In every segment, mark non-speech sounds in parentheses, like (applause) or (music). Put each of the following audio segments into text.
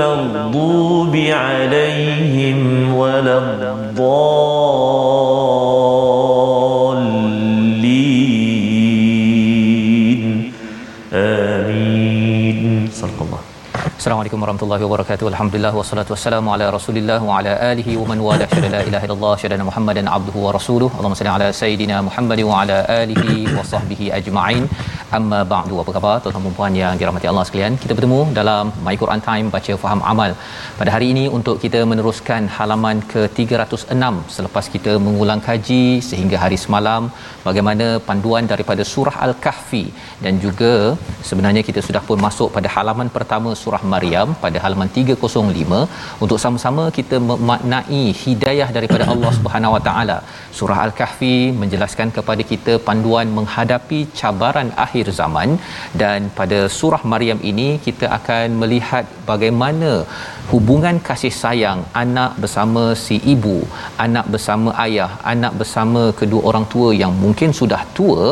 المغضوب عليهم ولا الضالين. آمين. صدق الله. Assalamualaikum warahmatullahi wabarakatuh. Alhamdulillah wassalatu wassalamu ala Rasulillah wa ala alihi wa man wala syada la ilaha illallah syada Muhammadan abduhu wa rasuluh. Allahumma salli ala sayidina Muhammad wa ala alihi wa sahbihi ajma'in. Amma ba'du. Apa khabar tuan-tuan dan puan yang dirahmati Allah sekalian? Kita bertemu dalam My Quran Time baca faham amal. Pada hari ini untuk kita meneruskan halaman ke-306 selepas kita mengulang kaji sehingga hari semalam bagaimana panduan daripada surah Al-Kahfi dan juga sebenarnya kita sudah pun masuk pada halaman pertama surah Maryam pada halaman 305 untuk sama-sama kita memaknai hidayah daripada Allah Subhanahu Wa Taala. Surah Al-Kahfi menjelaskan kepada kita panduan menghadapi cabaran akhir zaman dan pada surah Maryam ini kita akan melihat bagaimana hubungan kasih sayang anak bersama si ibu, anak bersama ayah, anak bersama kedua orang tua yang mungkin sudah tua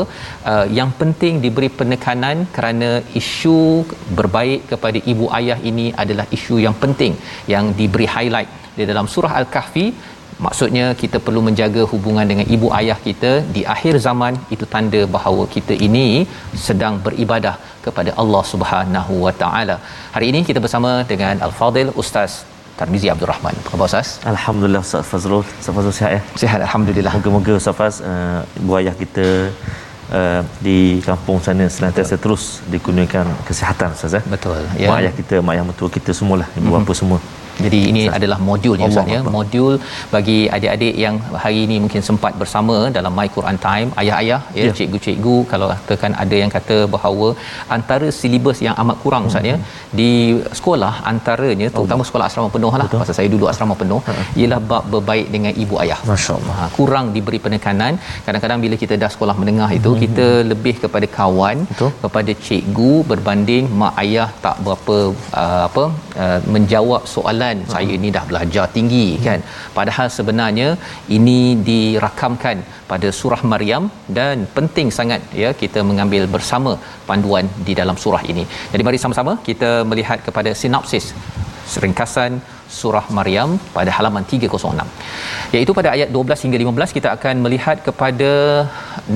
uh, yang penting diberi penekanan kerana isu berbaik kepada ibu ayah ini adalah isu yang penting yang diberi highlight di dalam surah Al-Kahfi maksudnya kita perlu menjaga hubungan dengan ibu ayah kita di akhir zaman itu tanda bahawa kita ini sedang beribadah kepada Allah Subhanahu Wa Taala. Hari ini kita bersama dengan Al-Fadil Ustaz Tarmizi Abdul Rahman. Apa khabar Ustaz? Alhamdulillah Ustaz Fazrul. Ustaz Fazrul sihat ya? Sihat alhamdulillah. Moga-moga Ustaz Faz uh, ibu ayah kita uh, di kampung sana senantiasa terus dikurniakan kesihatan Ustaz ya. Betul. Ya. Mak ayah kita, mak ayah mertua kita semualah, ibu Mhm. bapa semua. Jadi ini Ustaz. adalah modulnya Ustaz ya. Modul bagi adik-adik yang hari ini mungkin sempat bersama dalam My Quran Time, ayah-ayah ya, Ya. cikgu-cikgu kalau katakan ada yang kata bahawa antara silibus yang amat kurang Ustaz ya di sekolah antaranya terutama sekolah asrama penuh lah pasal saya duduk asrama penuh ialah bab berbaik dengan ibu ayah. Masya-Allah. Ha, kurang diberi penekanan. Kadang-kadang bila kita dah sekolah menengah itu kita lebih kepada kawan, Betul. kepada cikgu berbanding mak ayah tak berapa uh, apa uh, menjawab soalan saya ni dah belajar tinggi kan. Padahal sebenarnya ini dirakamkan pada surah Maryam dan penting sangat ya kita mengambil bersama panduan di dalam surah ini. Jadi mari sama-sama kita melihat kepada sinopsis ringkasan surah Maryam pada halaman 306 iaitu pada ayat 12 hingga 15 kita akan melihat kepada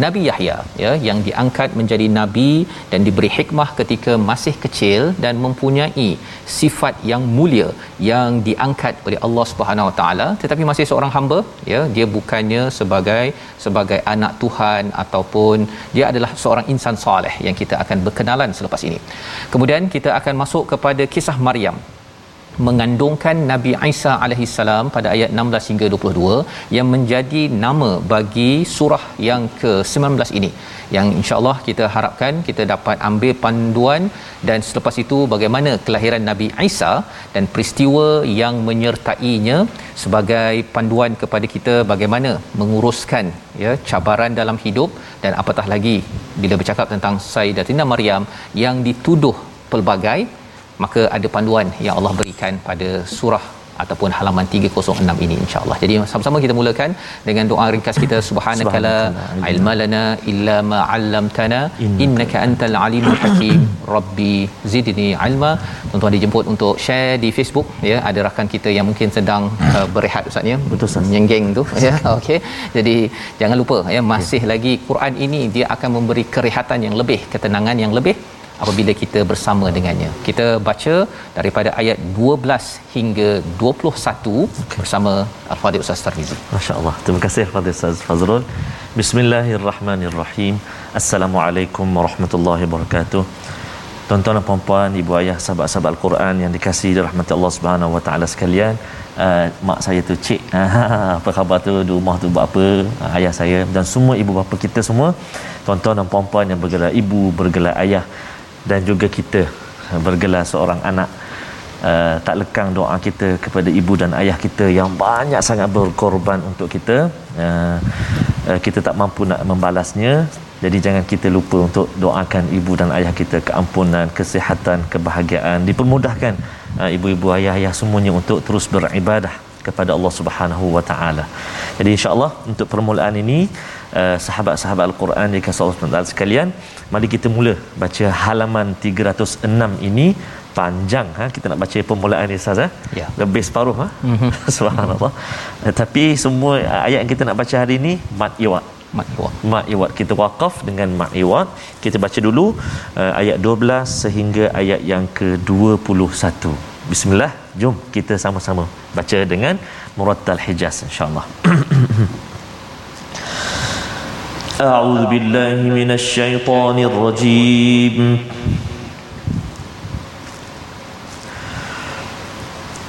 Nabi Yahya ya yang diangkat menjadi nabi dan diberi hikmah ketika masih kecil dan mempunyai sifat yang mulia yang diangkat oleh Allah Subhanahu Wa Taala. Tetapi masih seorang hamba ya dia bukannya sebagai sebagai anak Tuhan ataupun dia adalah seorang insan soleh yang kita akan berkenalan selepas ini. Kemudian kita akan masuk kepada kisah Maryam mengandungkan Nabi Isa alaihi salam pada ayat 16 hingga 22 yang menjadi nama bagi surah yang ke-19 ini. Yang insyaallah kita harapkan kita dapat ambil panduan dan selepas itu bagaimana kelahiran Nabi Isa dan peristiwa yang menyertainya sebagai panduan kepada kita bagaimana menguruskan ya cabaran dalam hidup dan apatah lagi bila bercakap tentang Sayyidatina Maryam yang dituduh pelbagai maka ada panduan yang Allah berikan pada surah ataupun halaman 306 ini insyaallah. Jadi sama-sama kita mulakan dengan doa ringkas kita subhanakala ilma lana illa ma 'allamtana innaka antal alimul hakim rabbi zidni ilma. Tuan-tuan dijemput untuk share di Facebook ya ada rakan kita yang mungkin sedang uh, berehat ustaz ya. Betul, Ustaz. Nyenggeng tu ya. (laughs) Okey. Jadi jangan lupa ya masih lagi Quran ini dia akan memberi kerehatan yang lebih, ketenangan yang lebih apabila kita bersama dengannya. Kita baca daripada ayat 12 hingga 21 okay. bersama Al-Fadhil Ustaz Tarmizi. Masya-Allah. Terima kasih Fadil Ustaz Fazrul. Bismillahirrahmanirrahim. Assalamualaikum warahmatullahi wabarakatuh. Tuan-tuan dan puan-puan, ibu ayah, sahabat-sahabat Al-Quran yang dikasihi dirahmati Allah Subhanahu wa taala sekalian, uh, mak saya tu cik, (laughs) apa khabar tu di rumah tu buat apa? Uh, ayah saya dan semua ibu bapa kita semua, tuan-tuan dan puan-puan yang bergelar ibu, bergelar ayah dan juga kita uh, bergelar seorang anak Uh, tak lekang doa kita kepada ibu dan ayah kita yang banyak sangat berkorban untuk kita. Uh, uh, kita tak mampu nak membalasnya. Jadi jangan kita lupa untuk doakan ibu dan ayah kita keampunan, kesihatan, kebahagiaan, dipermudahkan uh, ibu-ibu ayah-ayah semuanya untuk terus beribadah kepada Allah Subhanahu wa taala. Jadi insya-Allah untuk permulaan ini uh, sahabat-sahabat Al-Quran di kasih Allah sekalian, mari kita mula baca halaman 306 ini panjang ha? Kita nak baca permulaan ni ustaz ha? ya. Lebih separuh ha? Mm-hmm. (laughs) subhanallah. Uh, tapi semua ayat yang kita nak baca hari ini mat iwat mat iwat mat iwat kita waqaf dengan mat iwat kita baca dulu uh, ayat 12 sehingga ayat yang ke-21 bismillah jom kita sama-sama baca dengan murattal hijaz insyaallah أعوذ بالله من الشيطان الرجيم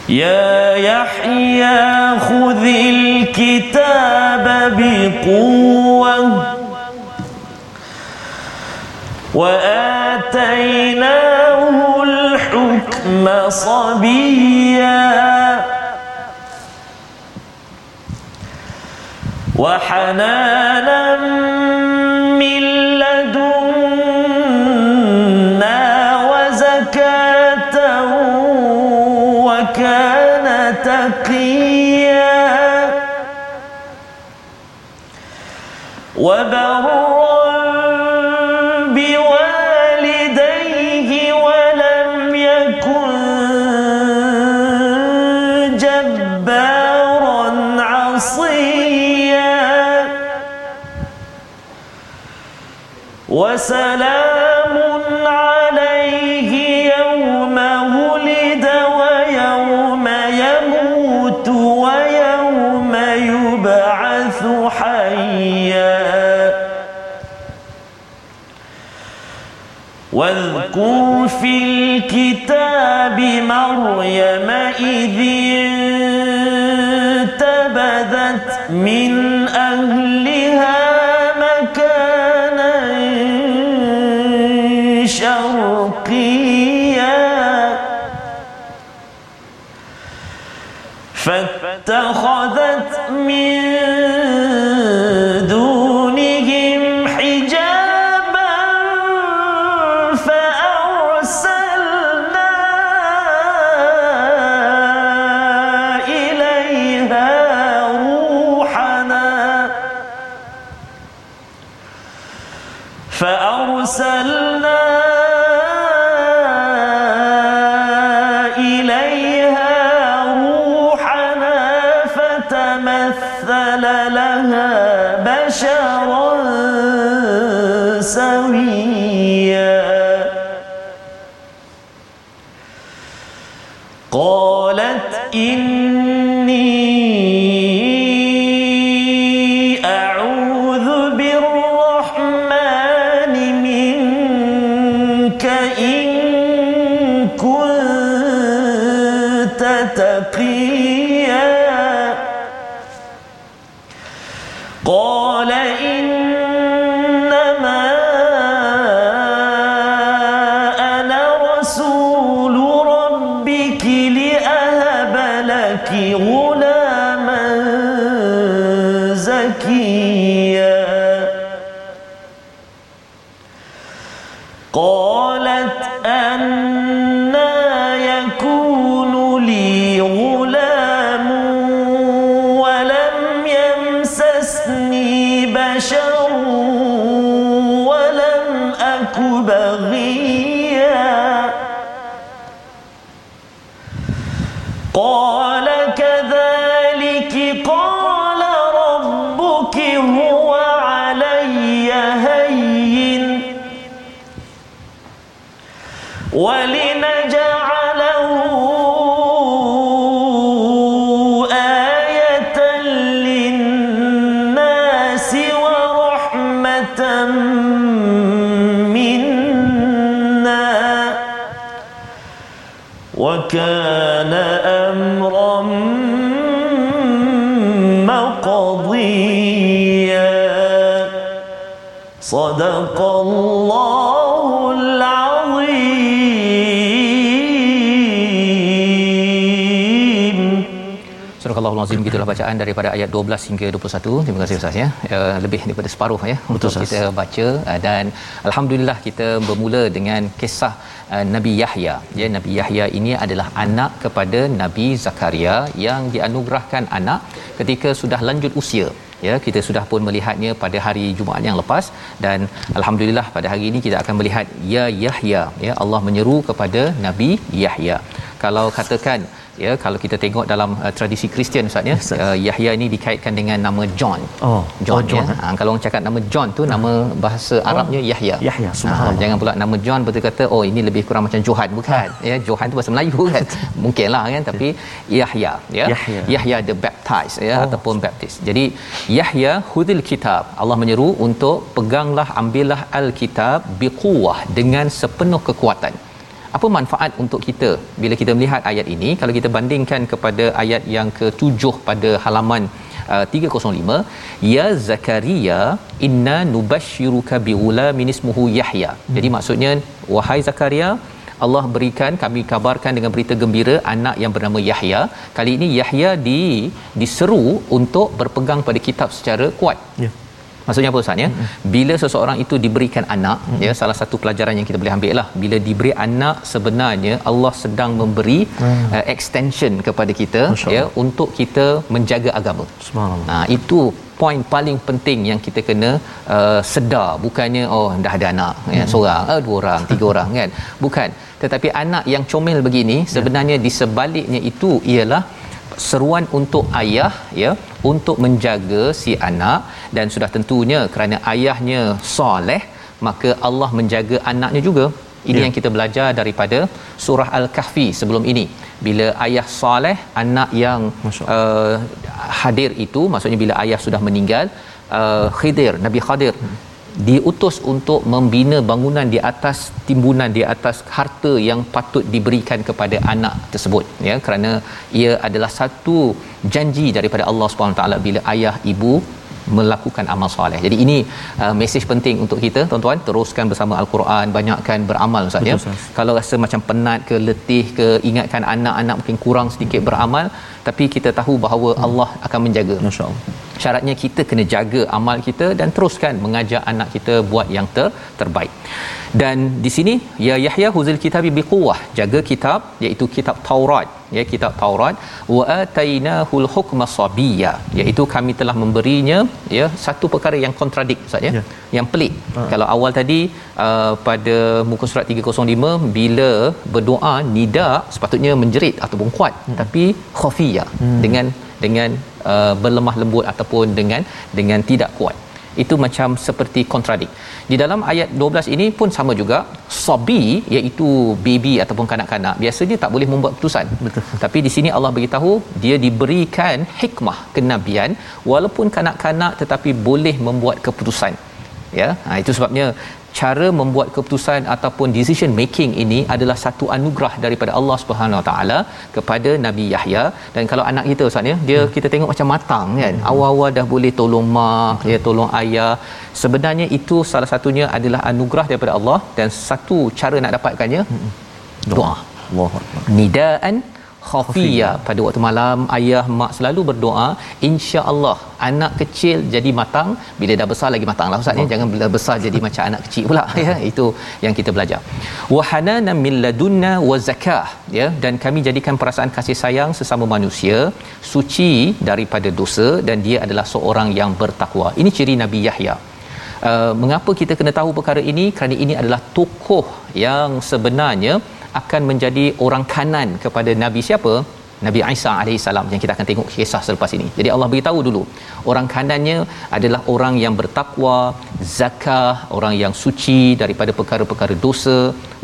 يا يحيى خذ الكتاب بقوة وآتيناه الحكم صبيا وحنانا واذكر في الكتاب مريم إذ انتبذت من أهلها فاتخذت من فأرسلنا Surah Al-Azim gitulah bacaan daripada ayat 12 hingga 21. Terima kasih Ustaz ya. Uh, lebih daripada separuh ya Betul, untuk kita baca uh, dan alhamdulillah kita bermula dengan kisah uh, Nabi Yahya. Ya Nabi Yahya ini adalah anak kepada Nabi Zakaria yang dianugerahkan anak ketika sudah lanjut usia ya kita sudah pun melihatnya pada hari Jumaat yang lepas dan alhamdulillah pada hari ini kita akan melihat ya Yahya ya Allah menyeru kepada Nabi Yahya kalau katakan ya kalau kita tengok dalam uh, tradisi Kristian ustaz ya Ustaz. uh, Yahya ini dikaitkan dengan nama John Oh, John, oh, John, ya. ha, kalau orang cakap nama John tu nama bahasa Arabnya Yahya Yahya, ha, subhanallah. jangan pula nama John betul kata oh ini lebih kurang macam Johan bukan ya Johan tu bahasa Melayu kan (laughs) mungkinlah kan tapi Yahya ya Yahya. Yahya the baptized ya Oh. ataupun baptist. Jadi Yahya hudil kitab. Allah menyeru untuk peganglah ambillah al-kitab biquwah dengan sepenuh kekuatan. Apa manfaat untuk kita bila kita melihat ayat ini kalau kita bandingkan kepada ayat yang ke-7 pada halaman uh, 305 ya zakaria inna nubashshiruka bighulamin ismuhu yahya. Jadi maksudnya wahai zakaria Allah berikan kami kabarkan dengan berita gembira anak yang bernama Yahya. Kali ini Yahya di diseru untuk berpegang pada kitab secara kuat. Ya. Maksudnya apa Ustaz ya? Bila seseorang itu diberikan anak, ya salah satu pelajaran yang kita boleh ambil lah. Bila diberi anak sebenarnya Allah sedang memberi uh, extension kepada kita ya untuk kita menjaga agama. Subhanallah. Ha itu poin paling penting yang kita kena uh, sedar bukannya oh dah ada anak ya seorang uh, dua orang tiga (laughs) orang kan bukan tetapi anak yang comel begini sebenarnya di sebaliknya itu ialah seruan untuk ayah ya untuk menjaga si anak. Dan sudah tentunya kerana ayahnya soleh maka Allah menjaga anaknya juga. Ini Ya. yang kita belajar daripada surah al-kahfi sebelum ini. Bila ayah soleh anak yang uh, hadir itu maksudnya bila ayah sudah meninggal uh, Khidir Nabi Khadir diutus untuk membina bangunan di atas timbunan di atas harta yang patut diberikan kepada anak tersebut ya kerana ia adalah satu janji daripada Allah Subhanahu taala bila ayah ibu melakukan amal soleh. Jadi ini uh, mesej penting untuk kita tuan-tuan teruskan bersama al-Quran, banyakkan beramal Ustaz ya. Kalau rasa macam penat ke letih ke ingatkan anak-anak mungkin kurang sedikit beramal tapi kita tahu bahawa Allah akan menjaga. Masya-Allah. Syaratnya kita kena jaga amal kita dan teruskan mengajak anak kita buat yang ter, terbaik. Dan di sini ya Yahya huzil kitabi biquwah, jaga kitab iaitu kitab Taurat, ya kitab Taurat wa atainahul hukma sabiyya, iaitu kami telah memberinya ya satu perkara yang kontradik Ustaz ya. Ya. Yang pelik. Kalau awal tadi uh, pada muka surat 305 bila berdoa nida sepatutnya menjerit ataupun kuat hmm. tapi khafiyya hmm. dengan dengan uh, berlemah lembut ataupun dengan dengan tidak kuat itu macam seperti kontradik. Di dalam ayat 12 ini pun sama juga sabi iaitu baby ataupun kanak-kanak biasanya tak boleh membuat keputusan. Betul. (laughs) Tapi di sini Allah beritahu dia diberikan hikmah kenabian walaupun kanak-kanak tetapi boleh membuat keputusan. Ya, ha, itu sebabnya cara membuat keputusan ataupun decision making ini adalah satu anugerah daripada Allah Subhanahu Taala kepada Nabi Yahya dan kalau anak kita Ustaz ya dia Hmm. kita tengok macam matang kan awal-awal dah boleh tolong mak ya tolong ayah sebenarnya itu salah satunya adalah anugerah daripada Allah dan satu cara nak dapatkannya Hmm. doa Akbar. nidaan khafiyya pada waktu malam ayah mak selalu berdoa insya-Allah anak kecil jadi matang. Bila dah besar lagi matanglah ustaz ya. Jangan bila besar jadi (laughs) macam anak kecil pula (laughs) ya. Itu yang kita belajar. Wa hanana min ladunna wa zakah ya. Dan kami jadikan perasaan kasih sayang sesama manusia suci daripada dosa dan dia adalah seorang yang bertakwa. Ini ciri nabi Yahya. Uh, mengapa kita kena tahu perkara ini? Kerana ini adalah tokoh yang sebenarnya akan menjadi orang kanan kepada nabi siapa Nabi Isa alaihissalam yang kita akan tengok kisah selepas ini. Jadi Allah beritahu dulu orang kanannya adalah orang yang bertakwa, zakah, orang yang suci daripada perkara-perkara dosa,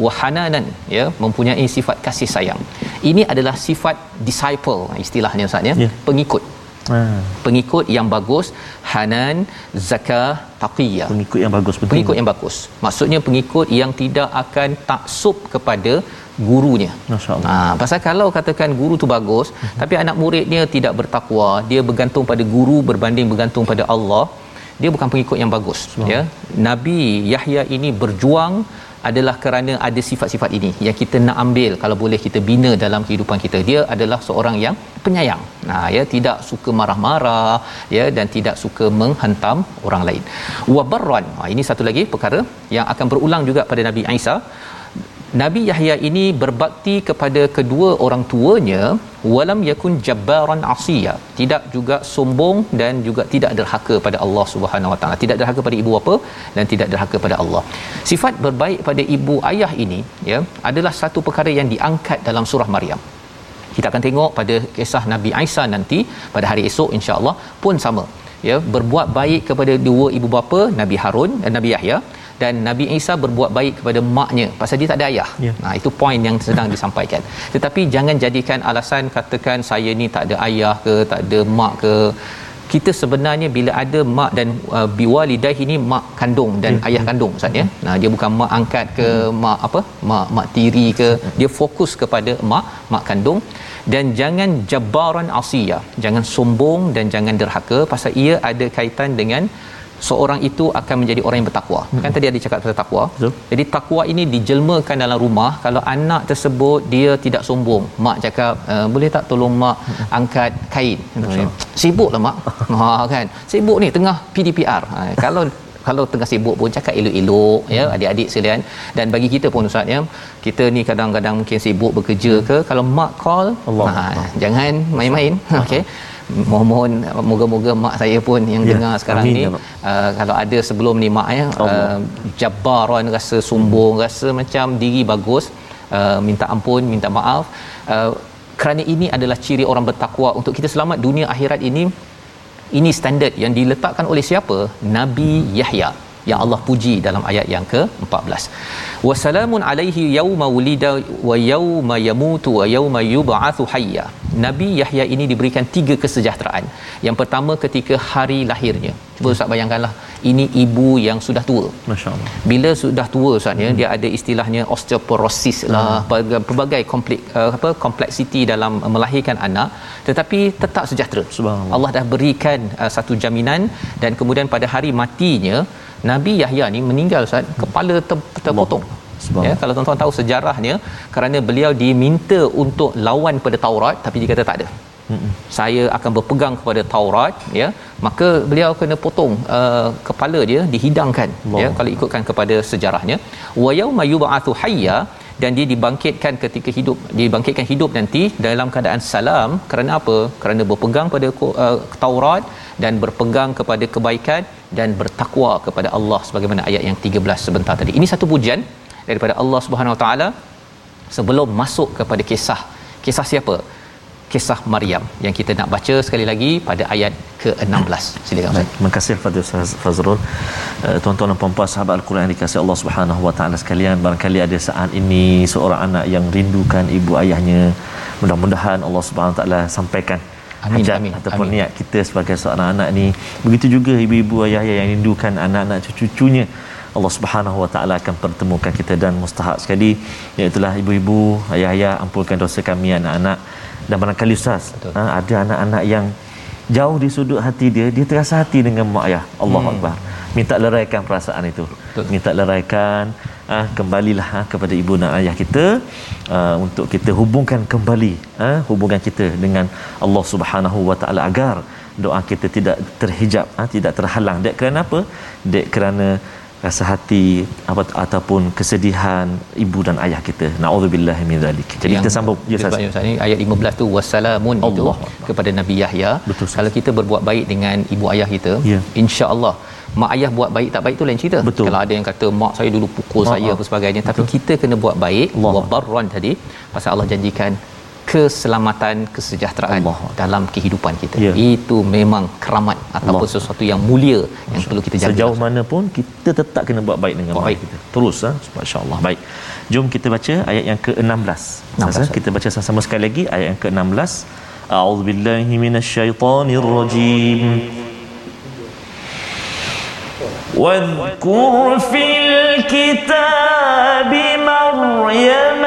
wahananan ya, mempunyai sifat kasih sayang. Ini adalah sifat disciple istilahnya Ustaz ya, yeah. pengikut. Ha. Pengikut yang bagus, hanan, zakah, taqiyah. Pengikut yang bagus betul. Pengikut yang bagus. Maksudnya pengikut yang tidak akan taksub kepada gurunya. Masya-Allah. Ha, pasal kalau katakan guru tu bagus, uh-huh. tapi anak muridnya tidak bertakwa, dia bergantung pada guru berbanding bergantung pada Allah, dia bukan pengikut yang bagus, ya. Nabi Yahya ini berjuang adalah kerana ada sifat-sifat ini yang kita nak ambil kalau boleh kita bina dalam kehidupan kita. Dia adalah seorang yang penyayang. Nah ya tidak suka marah-marah ya dan tidak suka menghantam orang lain. Wabarran ini satu lagi perkara yang akan berulang juga pada Nabi Isa Nabi Yahya ini berbakti kepada kedua orang tuanya walam yakun jabbaran asiya. Tidak juga sombong dan juga tidak derhaka pada Allah Subhanahu Wa Taala. Tidak derhaka pada ibu bapa dan tidak derhaka pada Allah. Sifat berbaik pada ibu ayah ini ya adalah satu perkara yang diangkat dalam surah Maryam. Kita akan tengok pada kisah Nabi Isa nanti pada hari esok insya-Allah pun sama ya berbuat baik kepada dua ibu bapa Nabi Harun dan Nabi Yahya dan Nabi Isa berbuat baik kepada maknya pasal dia tak ada ayah. Yeah. Nah itu poin yang sedang disampaikan. Tetapi jangan jadikan alasan katakan saya ni tak ada ayah ke, tak ada mak ke. Kita sebenarnya bila ada mak dan uh, biwalidah ini mak kandung dan yeah. ayah kandung Ustaz ya. Nah dia bukan mak angkat ke yeah. mak apa? mak mak tiri ke. Dia fokus kepada mak mak kandung dan jangan jabaran asiyah. Jangan sombong dan jangan derhaka pasal ia ada kaitan dengan seorang itu akan menjadi orang yang bertakwa. Hmm. Kan tadi ada cakap tentang takwa. Betul. Jadi takwa ini dijelmakan dalam rumah kalau anak tersebut dia tidak sombong. Mak cakap, e, "Boleh tak tolong mak hmm. angkat kain?" Betul. Sibuklah mak. (laughs) ha kan. Sibuk ni tengah PDPR. Ha, kalau kalau tengah sibuk pun cakap elok-elok ya hmm. adik-adik sekalian dan bagi kita pun ustaz ya kita ni kadang-kadang mungkin sibuk bekerja ke kalau mak call Allah. Ha, jangan main-main (laughs) okey mohon-mohon moga-moga mak saya pun yang ya, dengar sekarang amin, ni ya, uh, kalau ada sebelum ni mak ya uh, jabbaran rasa sombong hmm. rasa macam diri bagus uh, minta ampun minta maaf. Uh, kerana ini adalah ciri orang bertakwa untuk kita selamat dunia akhirat ini. Ini standard yang diletakkan oleh siapa? Nabi Yahya yang Allah puji dalam ayat yang ke-14. Wassalamun alaihi yauma wulida wa yauma yamutu wa yauma yub'atsu hayya. Nabi Yahya ini diberikan tiga kesejahteraan. Yang pertama ketika hari lahirnya. Cuba Ustaz bayangkanlah ini ibu yang sudah tua. Masya-Allah. Bila sudah tua Ustaz ya, hmm. dia ada istilahnya osteoporosis lah, hmm. pelbagai komplik uh, apa kompleksiti dalam melahirkan anak tetapi tetap sejahtera. Subhanallah. Allah dah berikan uh, satu jaminan dan kemudian pada hari matinya Nabi Yahya ni meninggal Ustaz. Kepala ter- terpotong. Ya kalau tuan-tuan tahu sejarahnya kerana beliau diminta untuk lawan pada Taurat tapi dia kata tak ada. Mm-mm. saya akan berpegang kepada Taurat ya. Maka beliau kena potong uh, kepala dia dihidangkan Allah. ya kalau ikutkan kepada sejarahnya. Wa yauma yub'atsu hayya dan dia dibangkitkan ketika hidup dibangkitkan hidup nanti dalam keadaan salam kerana apa kerana berpegang pada uh, Taurat dan berpegang kepada kebaikan dan bertakwa kepada Allah sebagaimana ayat yang 13 sebentar tadi. Ini satu pujian daripada Allah Subhanahu Wa Taala sebelum masuk kepada kisah. Kisah siapa? Kisah Maryam yang kita nak baca sekali lagi pada ayat ke-16. Silakan Ustaz. Terima kasih kepada Ustaz Fazrul. Uh, tuan-tuan dan puan-puan sahabat Al-Quran dikasihi Allah Subhanahu Wa Taala sekalian, barangkali ada saat ini seorang anak yang rindukan ibu ayahnya. Mudah-mudahan Allah Subhanahu Wa Taala sampaikan amin, hajat amin, ataupun amin. niat kita sebagai seorang anak ni begitu juga ibu-ibu ayah-ayah yang rindukan anak-anak cucu-cucunya Allah Subhanahu Wa Taala akan pertemukan kita dan mustahak sekali iaitu ibu-ibu ayah-ayah ampunkan dosa kami anak-anak dan barangkali ustaz ha, ada anak-anak yang jauh di sudut hati dia dia terasa hati dengan mak ayah. Allahu hmm. akbar. Minta leraikan perasaan itu. Betul. minta leraikan ah kembalilah ha, kepada ibu dan ayah kita uh, untuk kita hubungkan kembali ha, hubungan kita dengan Allah Subhanahu Wa Taala agar doa kita tidak terhijab ha, tidak terhalang. Dek kerana apa? Dek kerana rasa hati apa ataupun kesedihan ibu dan ayah kita. Naudzubillah min zalik. Jadi kita sambung. Ya Ustaz. ini ayat 15 tu wassalamun itu kepada Nabi Yahya. Betul, kalau kita berbuat baik dengan ibu ayah kita ya. insya-Allah mak ayah buat baik tak baik tu lain cerita. Betul. kalau ada yang kata mak saya dulu pukul Ma-ha. saya apa sebagainya Betul. tapi kita kena buat baik wa barran tadi pasal Allah janjikan keselamatan kesejahteraan Allah. dalam kehidupan kita Ya. itu memang keramat ataupun Allah. sesuatu yang mulia yang perlu kita jaga Sejauh mana pun kita tetap kena buat baik dengan Buat baik baik. kita. Terus ha? masya-Allah. Baik. Jom kita baca ayat yang ke-16. 16, Ustaz, kita baca sama-sama sekali lagi ayat yang ke-16. A'udzubillahi minasyaitonirrajim. واذكر في الكتاب مريم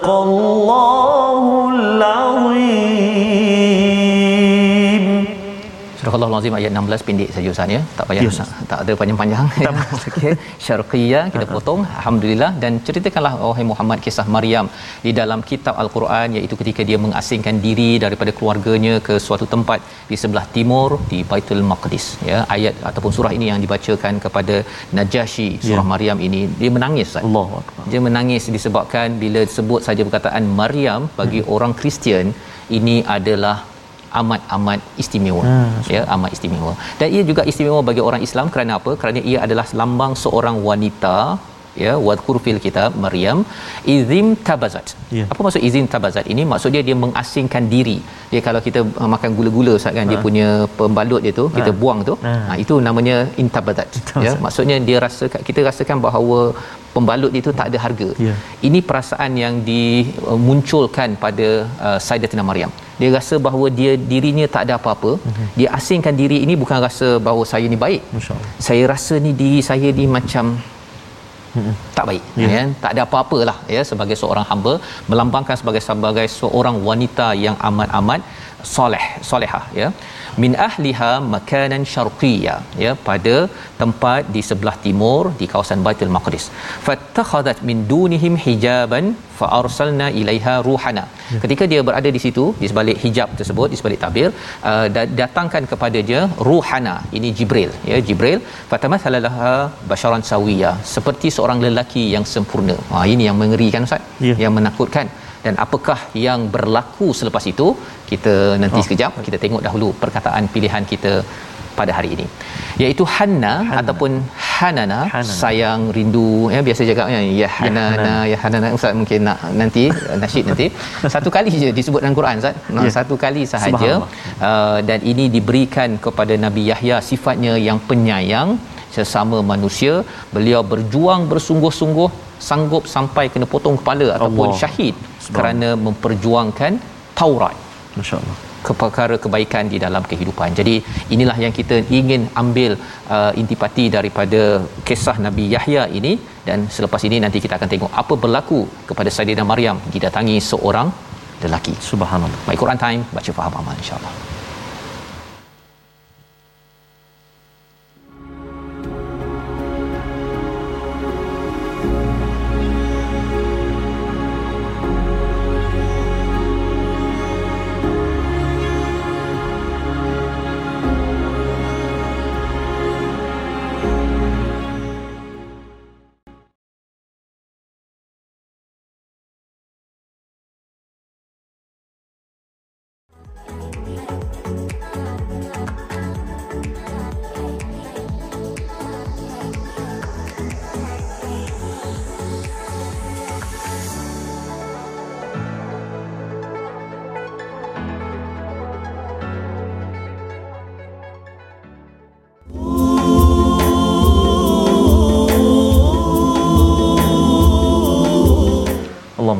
صدق الله Surah Al-Azim ayat 16 pendek saja Ustaz ya. Tak payah Ya, ya, tak ada panjang-panjang. (laughs) Okey. Syarqiyah kita potong alhamdulillah dan ceritakanlah wahai Muhammad kisah Maryam di dalam kitab Al-Quran iaitu ketika dia mengasingkan diri daripada keluarganya ke suatu tempat di sebelah timur di Baitul Maqdis ya. Ayat ataupun surah ini yang dibacakan kepada Najasyi surah Ya. Maryam ini dia menangis Ustaz. Dia menangis disebabkan bila sebut saja perkataan Maryam bagi orang Kristian ini adalah amat-amat istimewa. Hmm, ya amat istimewa. Dan ia juga istimewa bagi orang Islam kerana apa? Kerana ia adalah lambang seorang wanita ya wadhkur fil kitab Maryam izim tabazat. Ya. apa maksud izin tabazat ini? Maksud dia dia mengasingkan diri. Dia kalau kita uh, makan gula-gula Ustaz kan dia Ha. punya pembalut dia tu kita buang tu Ha. ha, itu namanya (laughs) intabazat. Ya maksudnya dia rasa kita rasakan bahawa pembalut itu tak ada harga. Ya. ini perasaan yang dimunculkan pada uh, Sayyidatina Maryam. Dia rasa bahawa dia dirinya tak ada apa-apa. Mhm. dia asingkan diri ini bukan rasa bahawa saya ni baik. Saya rasa ni diri saya ni macam tak baik Ya. ya tak ada apa-apalah ya sebagai seorang hamba melambangkan sebagai sebagai seorang wanita yang amat-amat soleh solehah ya min ahliha makanan syarqiyya ya pada tempat di sebelah timur di kawasan Baitul Maqdis. Fattakhadhat min dunihim hijaban fa arsalna ilaiha ruhana. Ketika dia berada di situ di sebalik hijab tersebut di sebalik tabir uh, da- datangkan kepada dia ruhana ini Jibril ya Jibril fatamathalalaha basharan sawiya seperti seorang lelaki yang sempurna. Ha ini yang mengerikan ustaz Ya. yang menakutkan dan apakah yang berlaku selepas itu kita nanti Oh. sekejap kita tengok dahulu perkataan pilihan kita pada hari ini iaitu Hanna, Hanna. ataupun Hanana, Hanana. sayang rindu ya biasa cakapnya ya Hanana Hanana. ya Hanana ustaz mungkin nak nanti nasyid nanti (laughs) satu kali je disebut dalam Quran ustaz Ya. satu kali sahaja uh, dan ini diberikan kepada Nabi Yahya sifatnya yang penyayang sesama manusia beliau berjuang bersungguh-sungguh sanggup sampai kena potong kepala ataupun Allah. syahid kerana memperjuangkan Taurat Masya-Allah. perkara kebaikan di dalam kehidupan. Jadi inilah yang kita ingin ambil uh, intipati daripada kisah Nabi Yahya ini dan selepas ini nanti kita akan tengok apa berlaku kepada Saidina Maryam didatangi seorang lelaki. Subhanallah. Baik Quran time baca faham amal insya-Allah.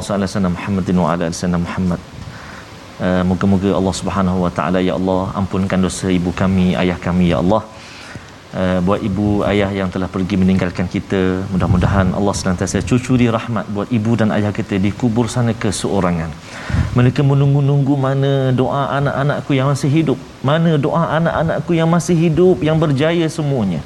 Salli ala Muhammadin wa ala ali Muhammad. Uh, moga-moga Allah Subhanahu wa taala ya Allah ampunkan dosa ibu kami, ayah kami ya Allah. Uh, buat ibu ayah yang telah pergi meninggalkan kita, mudah-mudahan Allah senantiasa cucuri rahmat buat ibu dan ayah kita di kubur sana keseorangan. Mereka menunggu-nunggu mana doa anak-anakku yang masih hidup, mana doa anak-anakku yang masih hidup yang berjaya semuanya.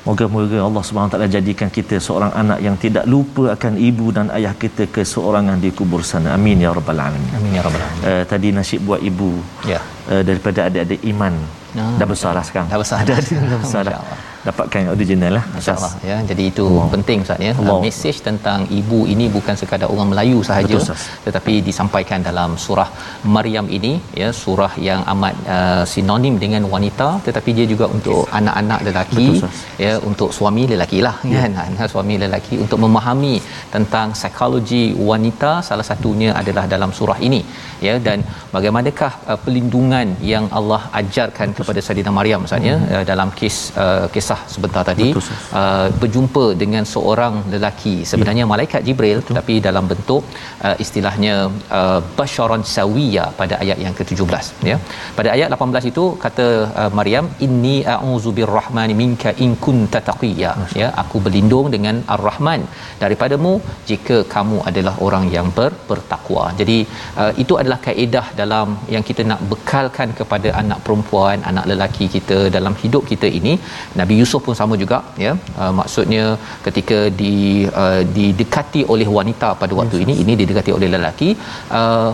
Moga-moga Allah taala jadikan kita seorang anak yang tidak lupa akan ibu dan ayah kita keseorangan di kubur sana. Amin ya rabbal alamin. Amin ya rabbal alamin. Uh, tadi nasyid buat ibu Ya. uh, daripada adik-adik iman. Ah, dah besar lah sekarang. Dah besar. Dah, (laughs) dah, dah besar dah. Masya-Allah. dapatkan original lah insyaallah ya jadi itu Allah. penting Ustaz ya Allah. mesej tentang ibu ini bukan sekadar orang Melayu sahaja Betul, tetapi disampaikan dalam surah Maryam ini ya surah yang amat uh, sinonim dengan wanita tetapi dia juga untuk anak-anak lelaki Betul, ya untuk suami lelaki lah ya. kan anak suami lelaki untuk memahami tentang psikologi wanita salah satunya adalah dalam surah ini ya dan bagaimanakah uh, pelindungan yang Allah ajarkan Betul. kepada Saidina Maryam Ustaz ya hmm. uh, dalam kes uh, kisah sebentar tadi. Betul, uh, berjumpa dengan seorang lelaki. Sebenarnya ya. malaikat Jibril Betul. tapi dalam bentuk uh, istilahnya uh, basyaran sawiya pada ayat yang ke-17 ya. Pada ayat 18 itu kata uh, Maryam inni a'udzu birrahmani minka in kunta taqiya ya. Aku berlindung dengan ar-rahman daripadamu jika kamu adalah orang yang ber, bertakwa. Jadi uh, itu adalah kaedah dalam yang kita nak bekalkan kepada anak perempuan anak lelaki kita dalam hidup kita ini. Nabi Yusuf pun sama juga ya. Uh, maksudnya ketika di uh, didekati oleh wanita pada waktu yes. ini ini didekati oleh lelaki uh,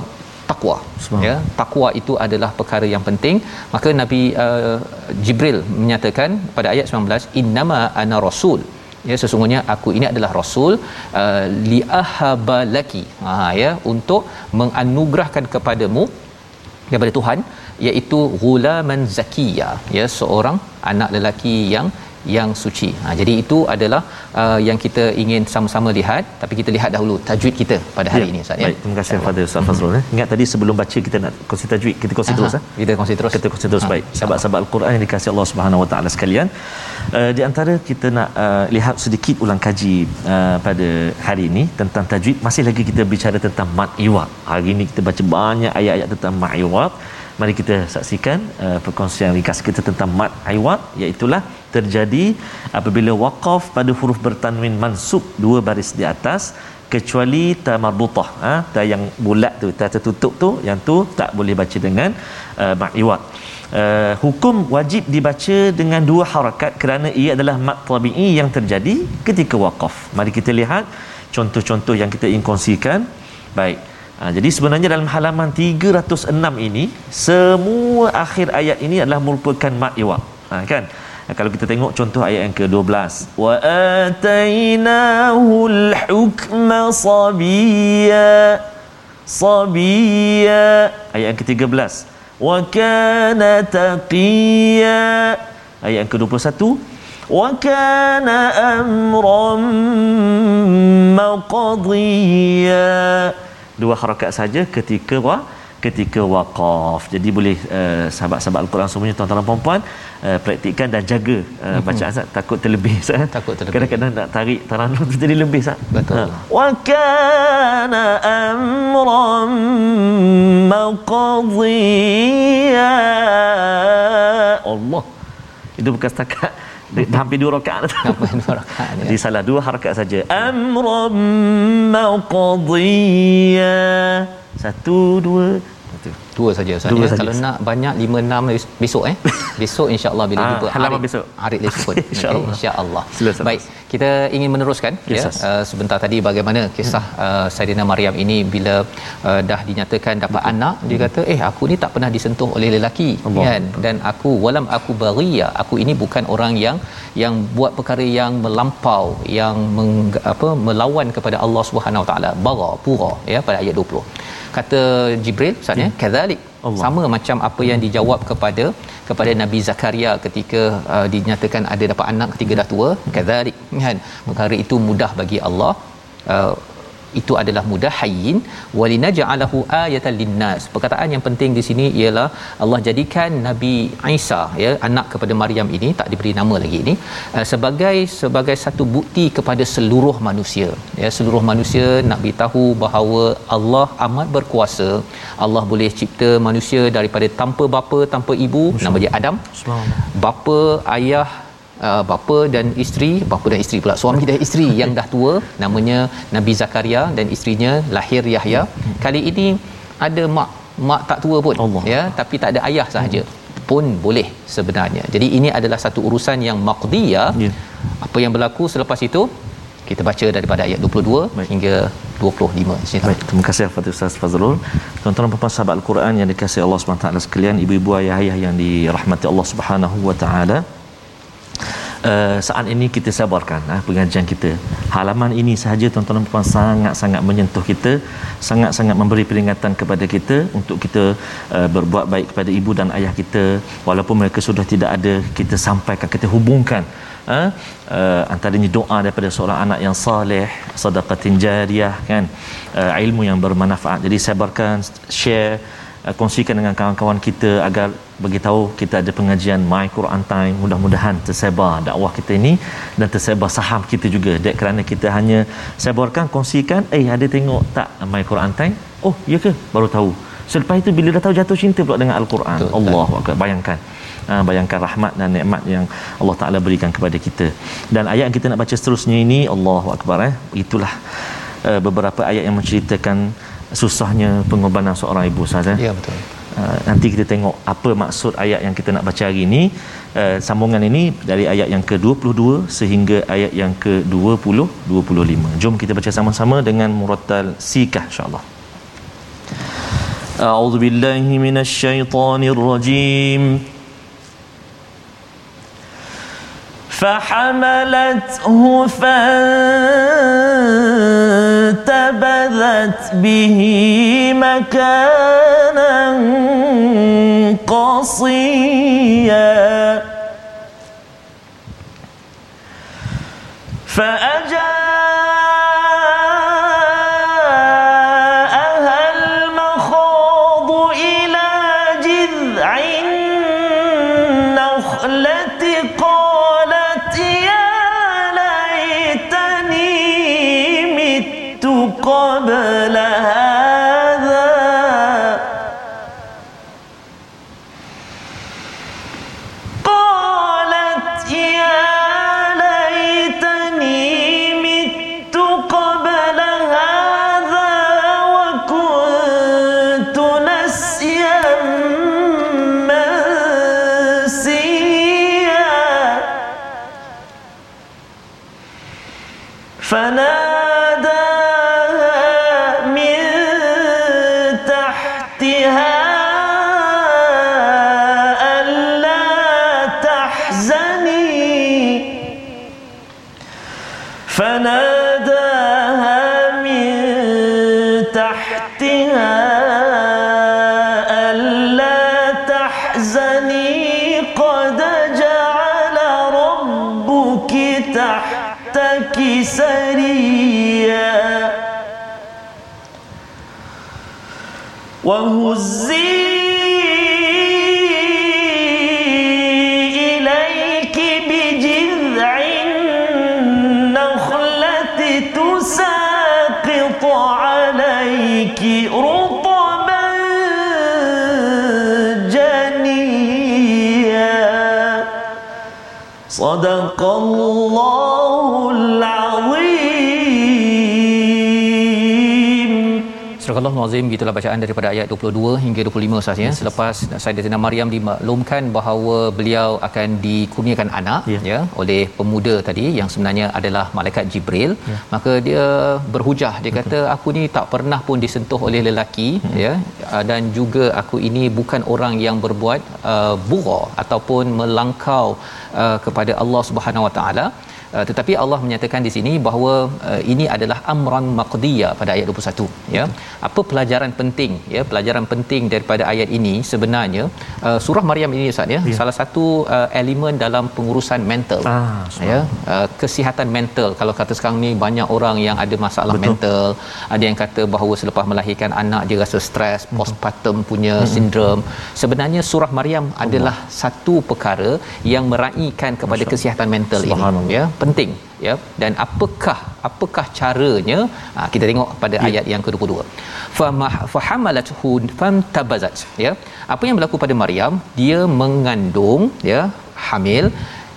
takwa ya. Takwa itu adalah perkara yang penting. Maka nabi uh, jibril menyatakan pada ayat 19 innama ana rasul. Ya sesungguhnya aku ini adalah rasul uh, li ahabalaki. Ha ya untuk menganugerahkan kepadamu daripada Tuhan iaitu ghulaman zakiya ya seorang anak lelaki yang yang suci. Ha, jadi itu adalah uh, yang kita ingin sama-sama lihat tapi kita lihat dahulu tajwid kita pada hari ya, ini Ustaz ya. Baik, terima kasih kepada Ustaz Fazrul mm-hmm. Ingat tadi sebelum baca kita nak kongsi tajwid, kita kongsi Aha, terus eh. Kita kongsi terus. Kita kongsi terus ha, baik. Sahabat-sahabat Al-Quran yang dikasihi Allah Subhanahu Wa Taala sekalian. Uh, di antara kita nak uh, lihat sedikit ulang kaji uh, pada hari ini tentang tajwid masih lagi kita bicara tentang mad iwab. Hari ini kita baca banyak ayat-ayat tentang mad iwab. Mari kita saksikan uh, perkongsian ringkas kita tentang mad iwab iaitu terjadi apabila waqaf pada huruf bertanwin mansub dua baris di atas kecuali ta marbutah ha ta yang bulat tu ta tertutup tu yang tu tak boleh baca dengan uh, ma'iwat uh, hukum wajib dibaca dengan dua harakat kerana ia adalah mat tabi'i yang terjadi ketika waqaf. Mari kita lihat contoh-contoh yang kita ingin kongsikan. Baik Ha, jadi sebenarnya dalam halaman 306 ini semua akhir ayat ini adalah merupakan mat iwab. Ha, kan? kalau kita tengok contoh ayat yang ke-12 wa atainahul hukma sabiyya sabiyya ayat yang ke-13 wa kana taqiyya ayat yang ke-21 wa kana amran maqdiya dua harakat saja ketika wa ketika waqaf. Jadi boleh uh, sahabat-sahabat Al-Quran semuanya tuan-tuan dan puan-puan uh, praktikkan dan jaga uh, bacaan Ustaz takut terlebih Ustaz. Takut terlebih. Kadang-kadang nak tarik taranum tu jadi lebih Ustaz. Betul. Wa kana amran maqdiya. Allah. Itu bukan setakat hampir dua rakaat. (laughs) Hampir dua rakaat. Jadi salah dua harakat saja. Amran maqdiya satu dua dua saja Ustaz dua ya. saja. kalau nak banyak lima enam besok eh. (laughs) Besok insyaallah bila ah, jumpa halaman besok. Hari tersebut (laughs) insyaallah. insyaallah. Baik kita ingin meneruskan yes, ya. Uh, sebentar tadi bagaimana kisah hmm. uh, Saidina Maryam ini bila uh, dah dinyatakan dapat Betul. anak dia kata eh aku ni tak pernah disentuh oleh lelaki Allah. kan? Dan aku walam aku baria aku ini bukan orang yang yang buat perkara yang melampau yang meng, apa melawan kepada Allah Subhanahu Wa Taala. Bara pura ya pada ayat 20 kata Jibril maksudnya ya. kadzalik sama macam apa yang dijawab kepada kepada Nabi Zakaria ketika uh, dinyatakan ada dapat anak ketika dah tua. Kadzalik kan? Perkara itu mudah bagi Allah uh, itu adalah mudah hayyin walinaj'alahu ayatan linnas. Perkataan yang penting di sini ialah Allah jadikan Nabi Isa ya anak kepada Maryam ini tak diberi nama lagi ini uh, sebagai sebagai satu bukti kepada seluruh manusia. Ya seluruh manusia nak beritahu bahawa Allah amat berkuasa. Allah boleh cipta manusia daripada tanpa bapa tanpa ibu. Nama dia Adam. Bapa ayah uh, bapa dan isteri bapa dan isteri pula. Suami dan isteri yang dah tua namanya Nabi Zakaria dan isterinya lahir Yahya. Kali ini ada mak mak tak tua pun Allah. ya tapi tak ada ayah sahaja pun boleh sebenarnya. Jadi ini adalah satu urusan yang maqdiyah. Ya. apa yang berlaku selepas itu kita baca daripada ayat 22 Baik. hingga 25 sini Baik, terima kasih kepada Ustaz Fazrul. Tuan-tuan dan puan sahabat Al-Quran yang dikasihi Allah SWT sekalian ibu-ibu ayah-ayah yang dirahmati Allah Subhanahu wa taala uh, saat ini kita sabarkan uh, pengajian kita. Halaman ini sahaja tuan-tuan dan puan sangat-sangat menyentuh kita sangat-sangat memberi peringatan kepada kita untuk kita uh, berbuat baik kepada ibu dan ayah kita. Walaupun mereka sudah tidak ada kita sampaikan kita hubungkan uh, uh, antaranya doa daripada seorang anak yang saleh sedekah jariah kan? Uh, ilmu yang bermanfaat. Jadi sebarkan share uh, kongsikan dengan kawan-kawan kita agar bagi tahu kita ada pengajian My Quran Time. Mudah-mudahan tersebar dakwah kita ini dan tersebar saham kita juga. Dek kerana kita hanya sebarkan kongsikan eh ada tengok tak My Quran Time? Oh ya ke? Baru tahu. Selepas itu bila dah tahu jatuh cinta pula dengan Al-Quran. Allah bayangkan. Ha, bayangkan rahmat dan nikmat yang Allah Taala berikan kepada kita. Dan ayat yang kita nak baca seterusnya ini Allahu akbar eh. Itulah uh, beberapa ayat yang menceritakan susahnya pengorbanan seorang ibu saja. Ya betul. Uh, nanti kita tengok apa maksud ayat yang kita nak baca hari ini uh, sambungan ini dari ayat yang ke-22 sehingga ayat yang ke-20 25 jom kita baca sama-sama dengan murattal sikah insyaallah A'udzu billahi minasyaitonir rajim فحملته فانتبذت به مكانا قصيا. وهزي إليك بجذع النخلة تساقط عليك رطبا جنيا صدق الله Astagfirullah Azim gitulah bacaan daripada ayat 22 hingga 25 Ustaz ya. Selepas Sayyidatina Maryam dimaklumkan bahawa beliau akan dikurniakan anak ya. ya oleh pemuda tadi yang sebenarnya adalah malaikat Jibril, ya. maka dia berhujah dia Betul. kata aku ni tak pernah pun disentuh oleh lelaki hmm. ya ah, dan juga aku ini bukan orang yang berbuat uh, bura ataupun melangkau uh, kepada Allah Subhanahu Wa Taala Uh, tetapi Allah menyatakan di sini bahawa uh, ini adalah amran maqdiya pada ayat 21 ya apa pelajaran penting ya pelajaran penting daripada ayat ini sebenarnya uh, surah maryam ini ustaz ya, ya. salah satu uh, elemen dalam pengurusan mental ah, ya uh, kesihatan mental kalau kata sekarang ni banyak orang yang ada masalah Betul. mental ada yang kata bahawa selepas melahirkan anak dia rasa stres postpartum punya hmm. sindrom sebenarnya surah maryam adalah Allah. satu perkara yang meraihkan kepada Masya. kesihatan mental ini ya penting ya. Dan apakah apakah caranya? Ha, kita tengok pada ya. ayat yang ke-22 fa fahamalathu fantabazat ya. Apa yang berlaku pada Maryam? Dia mengandung ya hamil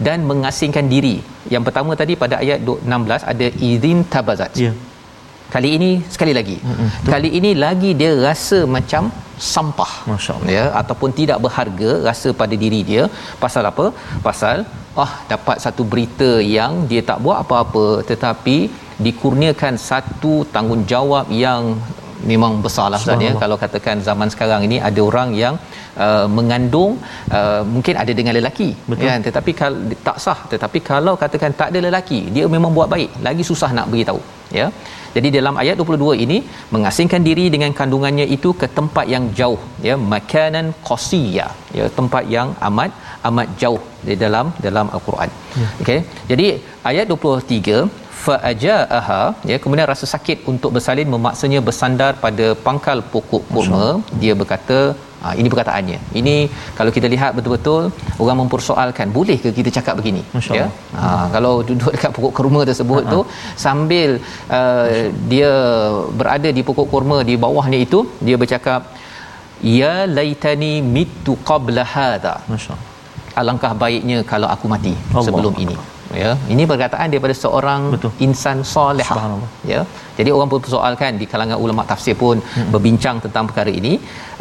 dan mengasingkan diri. Yang pertama tadi pada ayat 16 ada izin tabazat. Ya. Kali ini sekali lagi. Mm-hmm. kali ini lagi dia rasa macam sampah masyaallah. ya ataupun tidak berharga rasa pada diri dia. Pasal apa? Pasal ah dapat satu berita yang dia tak buat apa-apa tetapi dikurniakan satu tanggungjawab yang memang besarlah Ustaz ya kalau katakan zaman sekarang ini ada orang yang uh, mengandung uh, mungkin ada dengan lelaki Betul. kan tetapi kalau tak sah tetapi kalau katakan tak ada lelaki dia memang buat baik lagi susah nak beritahu ya jadi dalam ayat 22 ini mengasingkan diri dengan kandungannya itu ke tempat yang jauh ya makanan qasiya ya tempat yang amat amat jauh di dalam dalam al-Quran. Ya. Okey. Jadi ayat 23 fa'ajaaha ya kemudian rasa sakit untuk bersalin memaksanya bersandar pada pangkal pokok kurma dia berkata Ha, ini perkataannya. Ini kalau kita lihat betul-betul orang mempersoalkan, boleh ke kita cakap begini? Ya. Ha, kalau duduk dekat pokok kurma tersebut Ha-ha. tu sambil uh, dia berada di pokok kurma di bawahnya itu, dia bercakap ya laitani mitu qabla hadha. Masya-Allah. Alangkah baiknya kalau aku mati Allah. sebelum ini ya ini perkataan daripada seorang Betul. insan soleh ya jadi orang pun persoalkan di kalangan ulama tafsir pun hmm. berbincang tentang perkara ini.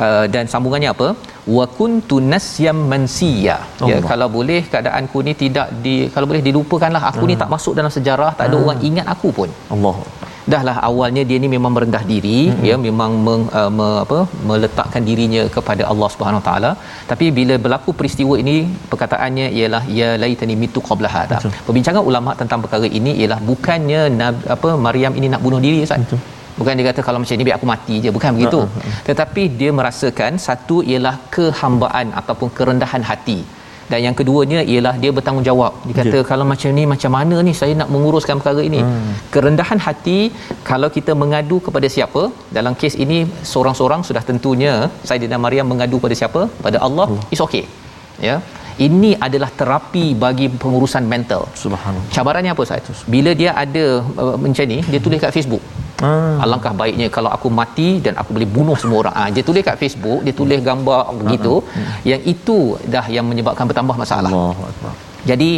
Uh, dan sambungannya apa? Wa kuntu nasyam mansiya. Ya kalau boleh keadaanku ni tidak di kalau boleh dilupakanlah. Aku hmm. ni tak masuk dalam sejarah tak ada hmm. orang ingat aku pun. Allah dahlah awalnya dia ni memang merendah diri. Mm-hmm. ya memang meng, uh, me, apa meletakkan dirinya kepada Allah Subhanahu taala. Tapi bila berlaku peristiwa ini perkataannya ialah ya laitani mitu qabla hada perbincangan ulama tentang perkara ini ialah bukannya apa Maryam ini nak bunuh diri Ustaz. Betul. bukan dia kata kalau macam ni biar aku mati je. Bukan begitu. Uh-huh. tetapi dia merasakan satu ialah kehambaan ataupun kerendahan hati dan yang keduanya ialah dia bertanggungjawab. Dia kata yeah. kalau macam ni macam mana ni saya nak menguruskan perkara ini? Hmm. kerendahan hati kalau kita mengadu kepada siapa? Dalam kes ini seorang-seorang sudah tentunya Saidina Maryam mengadu kepada siapa? Pada Allah. Hmm. is okay. Ya. Ini adalah terapi bagi pengurusan mental. Subhanallah. Cabarannya apa Ustaz bila dia ada uh, macam ni dia tulis kat Facebook Hmm. Alangkah baiknya kalau aku mati dan aku boleh bunuh semua orang. Ah dia tulis kat Facebook, dia tulis gambar begitu hmm. yang itu dah yang menyebabkan bertambah masalah. Allahuakbar. Jadi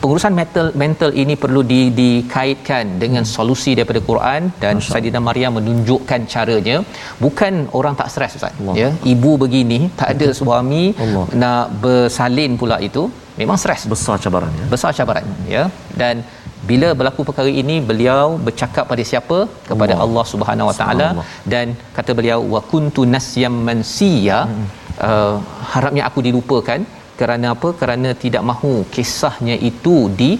pengurusan mental mental ini perlu di, dikaitkan dengan hmm. solusi daripada Quran dan Saidina Maryam menunjukkan caranya bukan orang tak stres Ustaz ya ibu begini tak ada suami Allah. nak bersalin pula itu memang stres besar cabarannya besar cabaran ya dan bila berlaku perkara ini beliau bercakap pada siapa? Kepada Allah, Allah Subhanahu Wa Taala. Dan kata beliau wa kuntu nasyam mansiya. Hmm. uh, harapnya aku dilupakan kerana apa? Kerana tidak mahu kisahnya itu di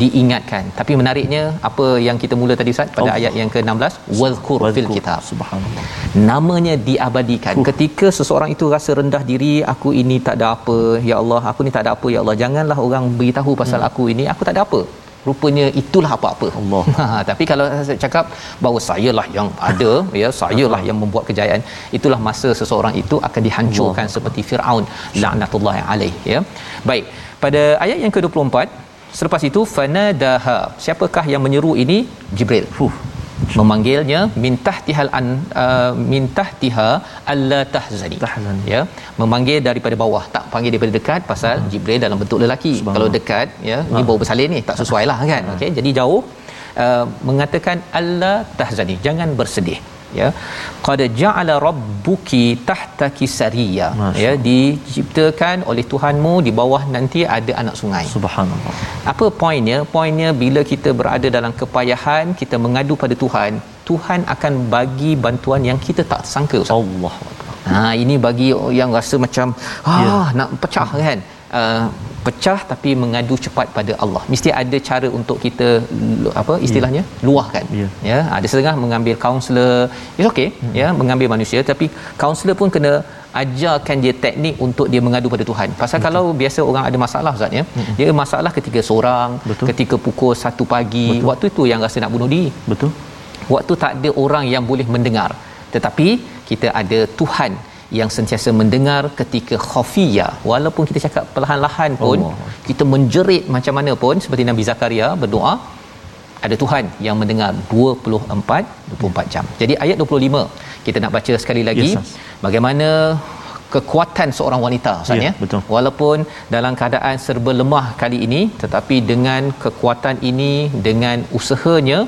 diingatkan. Tapi menariknya apa yang kita mula tadi Ustaz pada oh. ayat yang ke-16 wazkur fil kitab. Subhanallah. Namanya diabadikan. Uh. ketika seseorang itu rasa rendah diri aku ini tak ada apa ya Allah aku ni tak ada apa ya Allah janganlah orang beritahu pasal hmm. aku ini aku tak ada apa rupanya itulah apa-apa. Allah. (laughs) Ha, tapi kalau saya cakap bahawa sayalah yang ada ya sayalah yang membuat kejayaan itulah masa seseorang itu akan dihancurkan Allah. seperti Firaun laknatullahi alaih ya. Baik pada ayat yang ke-24 selepas itu fanadaha. Siapakah yang menyeru ini? Jibril. Huh memanggilnya mintah tihal an uh, mintah tiha alla tahzani. Tahzan ya. Memanggil daripada bawah tak panggil daripada dekat pasal hmm. jibril dalam bentuk lelaki. Kalau dekat ya ha. ni bau bersalin ni tak sesuai lah kan. Ha. okey jadi jauh uh, mengatakan alla tahzani. Jangan bersedih ya. Qad ja'ala rabbuki tahtaki sariya ya diciptakan oleh Tuhanmu di bawah nanti ada anak sungai. Subhanallah. Apa poinnya? Poinnya bila kita berada dalam kepayahan kita mengadu pada Tuhan Tuhan akan bagi bantuan yang kita tak sangka Allah ha ini bagi yang rasa macam ah ya. nak pecah kan? Uh, pecah tapi mengadu cepat pada Allah mesti ada cara untuk kita apa istilahnya yeah. luahkan yeah. ya ada setengah mengambil kaunselor is okay mm-hmm. ya mengambil manusia tapi kaunselor pun kena ajarkan dia teknik untuk dia mengadu pada Tuhan pasal Betul. kalau biasa orang ada masalah ustaz ya mm-hmm. dia masalah ketika seorang Betul. ketika pukul 1 pagi Betul. waktu itu yang rasa nak bunuh diri Betul waktu tak ada orang yang boleh mendengar tetapi kita ada Tuhan yang sentiasa mendengar ketika khafiyah walaupun kita cakap perlahan-lahan pun Allah. kita menjerit macam mana pun seperti Nabi Zakaria berdoa ada Tuhan yang mendengar 24 24 jam. Jadi ayat 25 kita nak baca sekali lagi yes, bagaimana kekuatan seorang wanita Ustaz ya. Betul. Walaupun dalam keadaan serba lemah kali ini tetapi dengan kekuatan ini dengan usahanya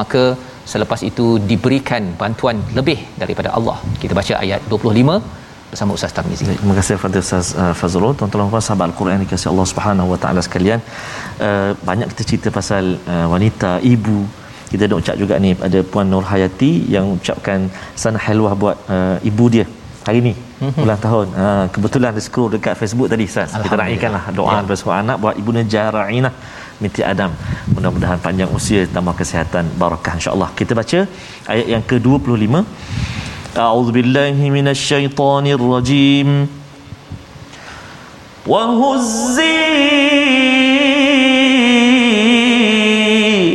maka selepas itu diberikan bantuan lebih daripada Allah. Kita baca ayat 25 bersama Ustaz Tarmizi. Terima kasih kepada Ustaz uh, Fazrul. Tuan-tuan dan sahabat Al-Quran dikasihi Allah Subhanahu Wa Taala sekalian. Uh, banyak kita cerita pasal uh, wanita, ibu kita nak ucap juga ni ada puan Nur Hayati yang ucapkan sana halwah buat uh, ibu dia hari ni mm-hmm. ulang tahun ha, kebetulan ada scroll dekat Facebook tadi Ustaz kita raikanlah doa ya. bersama anak buat ibu Najaraina binti Adam. Mudah-mudahan panjang usia tambah kesihatan barakah insyaallah. Kita baca ayat yang ke-25 a'udzubillahi minasyaitonirrajim. Wa huzzi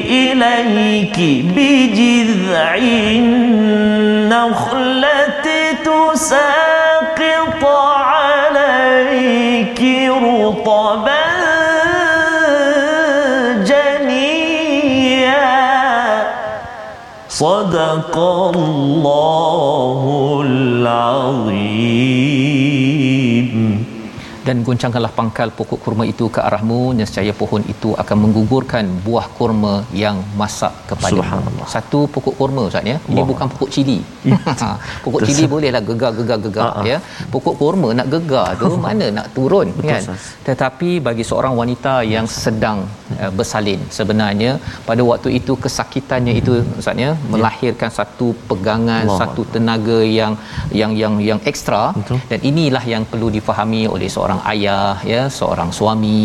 ilayki bijid'in صدق الله العظيم dan goncangkanlah pangkal pokok kurma itu ke arahmu. Nescaya pohon itu akan menggugurkan buah kurma yang masak kepada satu pokok kurma ustaz ya? Ini bukan pokok cili. Ya. (laughs) Ha, pokok cili bolehlah gegar gegar gegar uh-huh. ya? Pokok kurma nak gegar tu (laughs) mana nak turun Betul, kan? Sas. tetapi bagi seorang wanita yang sedang uh, bersalin sebenarnya pada waktu itu kesakitannya itu ustaz ya? Melahirkan satu pegangan Allah. satu tenaga yang yang yang yang ekstra. Betul. dan inilah yang perlu difahami oleh seorang seorang ayah ya seorang suami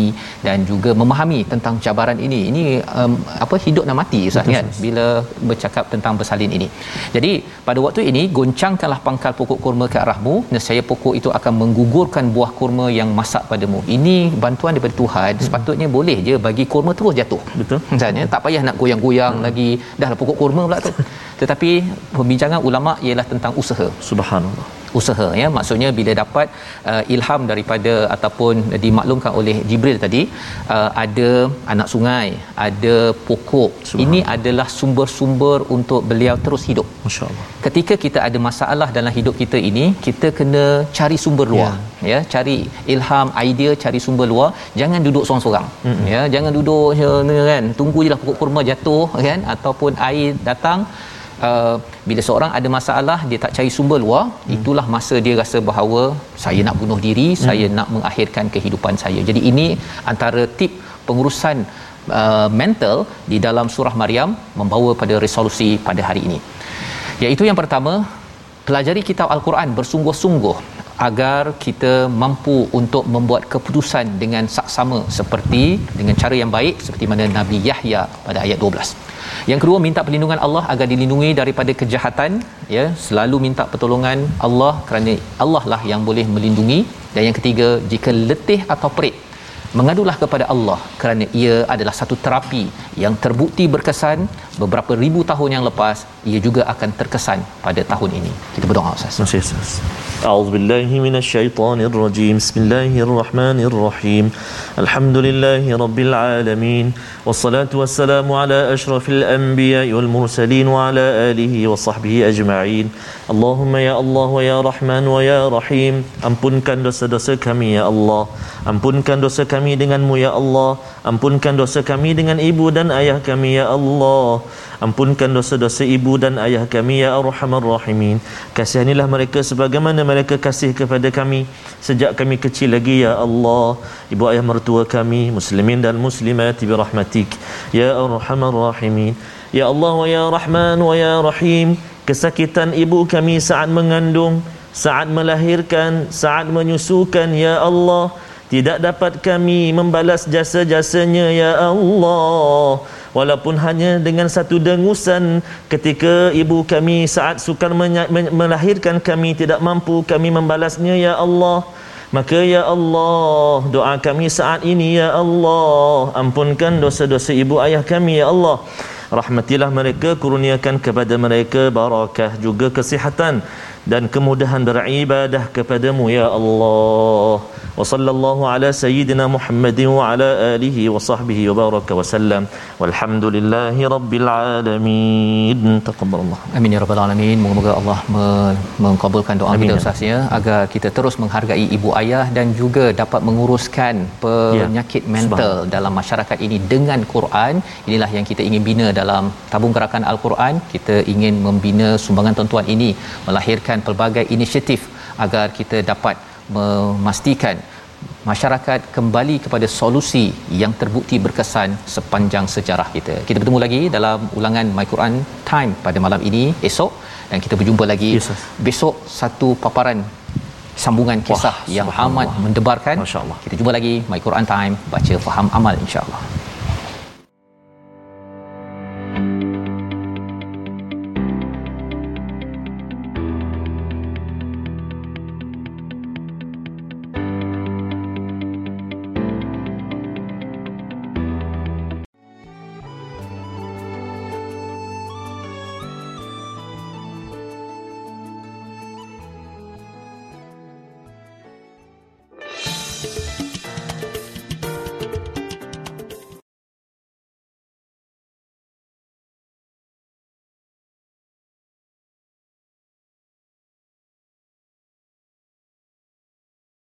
dan juga memahami tentang cabaran ini. Ini um, apa hidup dan mati ustaz kan bila bercakap tentang bersalin ini. Jadi pada waktu ini goncangkanlah pangkal pokok kurma ke arahmu nescaya pokok itu akan menggugurkan buah kurma yang masak padamu. Ini bantuan daripada Tuhan. Hmm. sepatutnya boleh je bagi kurma terus jatuh. Betul. Misalnya tak payah nak goyang-goyang hmm. lagi. Dah lah pokok kurma pula tu. (laughs) Tetapi pembincangan ulama ialah tentang usaha. Subhanallah usaha ya. Maksudnya bila dapat uh, ilham daripada ataupun dimaklumkan oleh Jibril tadi uh, ada anak sungai ada pokok. Ini adalah sumber-sumber untuk beliau terus hidup. Masyaallah. Ketika kita ada masalah dalam hidup kita ini kita kena cari sumber luar ya, ya. Cari ilham idea cari sumber luar. Jangan duduk seorang-seorang mm-hmm. ya. Jangan duduk kan. Tunggu jelah pokok kurma jatuh kan. Ataupun air datang uh, bila seorang ada masalah dia tak cari sumber luar hmm. itulah masa dia rasa bahawa saya nak bunuh diri hmm. saya nak mengakhirkan kehidupan saya jadi ini antara tip pengurusan uh, mental di dalam surah Maryam membawa pada resolusi pada hari ini iaitu yang pertama pelajari kitab al-Quran bersungguh-sungguh agar kita mampu untuk membuat keputusan dengan saksama seperti dengan cara yang baik seperti mana Nabi Yahya pada ayat 12 yang kedua minta perlindungan Allah agar dilindungi daripada kejahatan ya selalu minta pertolongan Allah kerana Allah lah yang boleh melindungi. Dan yang ketiga jika letih atau perit mengadulah kepada Allah kerana ia adalah satu terapi yang terbukti berkesan beberapa ribu tahun yang lepas ia juga akan terkesan pada tahun ini kita berdoa ustaz terima kasih أعوذ بالله من الشيطان الرجيم بسم الله الرحمن الرحيم الحمد لله رب العالمين والصلاة والسلام على أشرف الأنبياء والمرسلين وعلى آله وصحبه أجمعين اللهم يا الله ويا رحمن ويا رحيم أمبنكن دوسا دوسا كمي يا الله أمبنكن دوسا كمي دنان مو يا الله أمبنكن دوسا كمي دنان إبو دن أيه كمي يا الله ampunkan dosa-dosa ibu dan ayah kami ya arhamar rahimin. Kasihanilah mereka sebagaimana mereka kasih kepada kami sejak kami kecil lagi ya Allah. Ibu ayah mertua kami muslimin dan muslimat bi rahmatik ya arhamar rahimin. Ya Allah wa ya rahman wa ya rahim kesakitan ibu kami saat mengandung saat melahirkan saat menyusukan ya Allah. Tidak dapat kami membalas jasa-jasanya ya Allah walaupun hanya dengan satu dengusan ketika ibu kami saat sukar melahirkan kami tidak mampu kami membalasnya ya Allah. Maka ya Allah doa kami saat ini ya Allah. Ampunkan dosa-dosa ibu ayah kami ya Allah. Rahmatilah mereka kurniakan kepada mereka barakah juga kesihatan dan kemudahan beribadah kepadamu ya Allah. Wa sallallahu ala sayyidina Muhammadin wa ala alihi wa sahbihi wa baraka wa sallam. Walhamdulillahi rabbil alamin. Taqabbalallah amin ya rabbal alamin. Moga-moga Allah me- mengkabulkan doa amin. kita ustaz ya agar kita terus menghargai ibu ayah dan juga dapat menguruskan penyakit ya. mental dalam masyarakat ini dengan Quran. Inilah yang kita ingin bina dalam tabung gerakan al-Quran. Kita ingin membina sumbangan tuan-tuan ini melahirkan pelbagai inisiatif agar kita dapat memastikan masyarakat kembali kepada solusi yang terbukti berkesan sepanjang sejarah kita. Kita bertemu lagi dalam ulangan My Quran Time pada malam ini esok dan kita berjumpa lagi yes, besok satu paparan sambungan kisah Wah, yang amat mendebarkan. Kita jumpa lagi My Quran Time baca faham amal insya-Allah.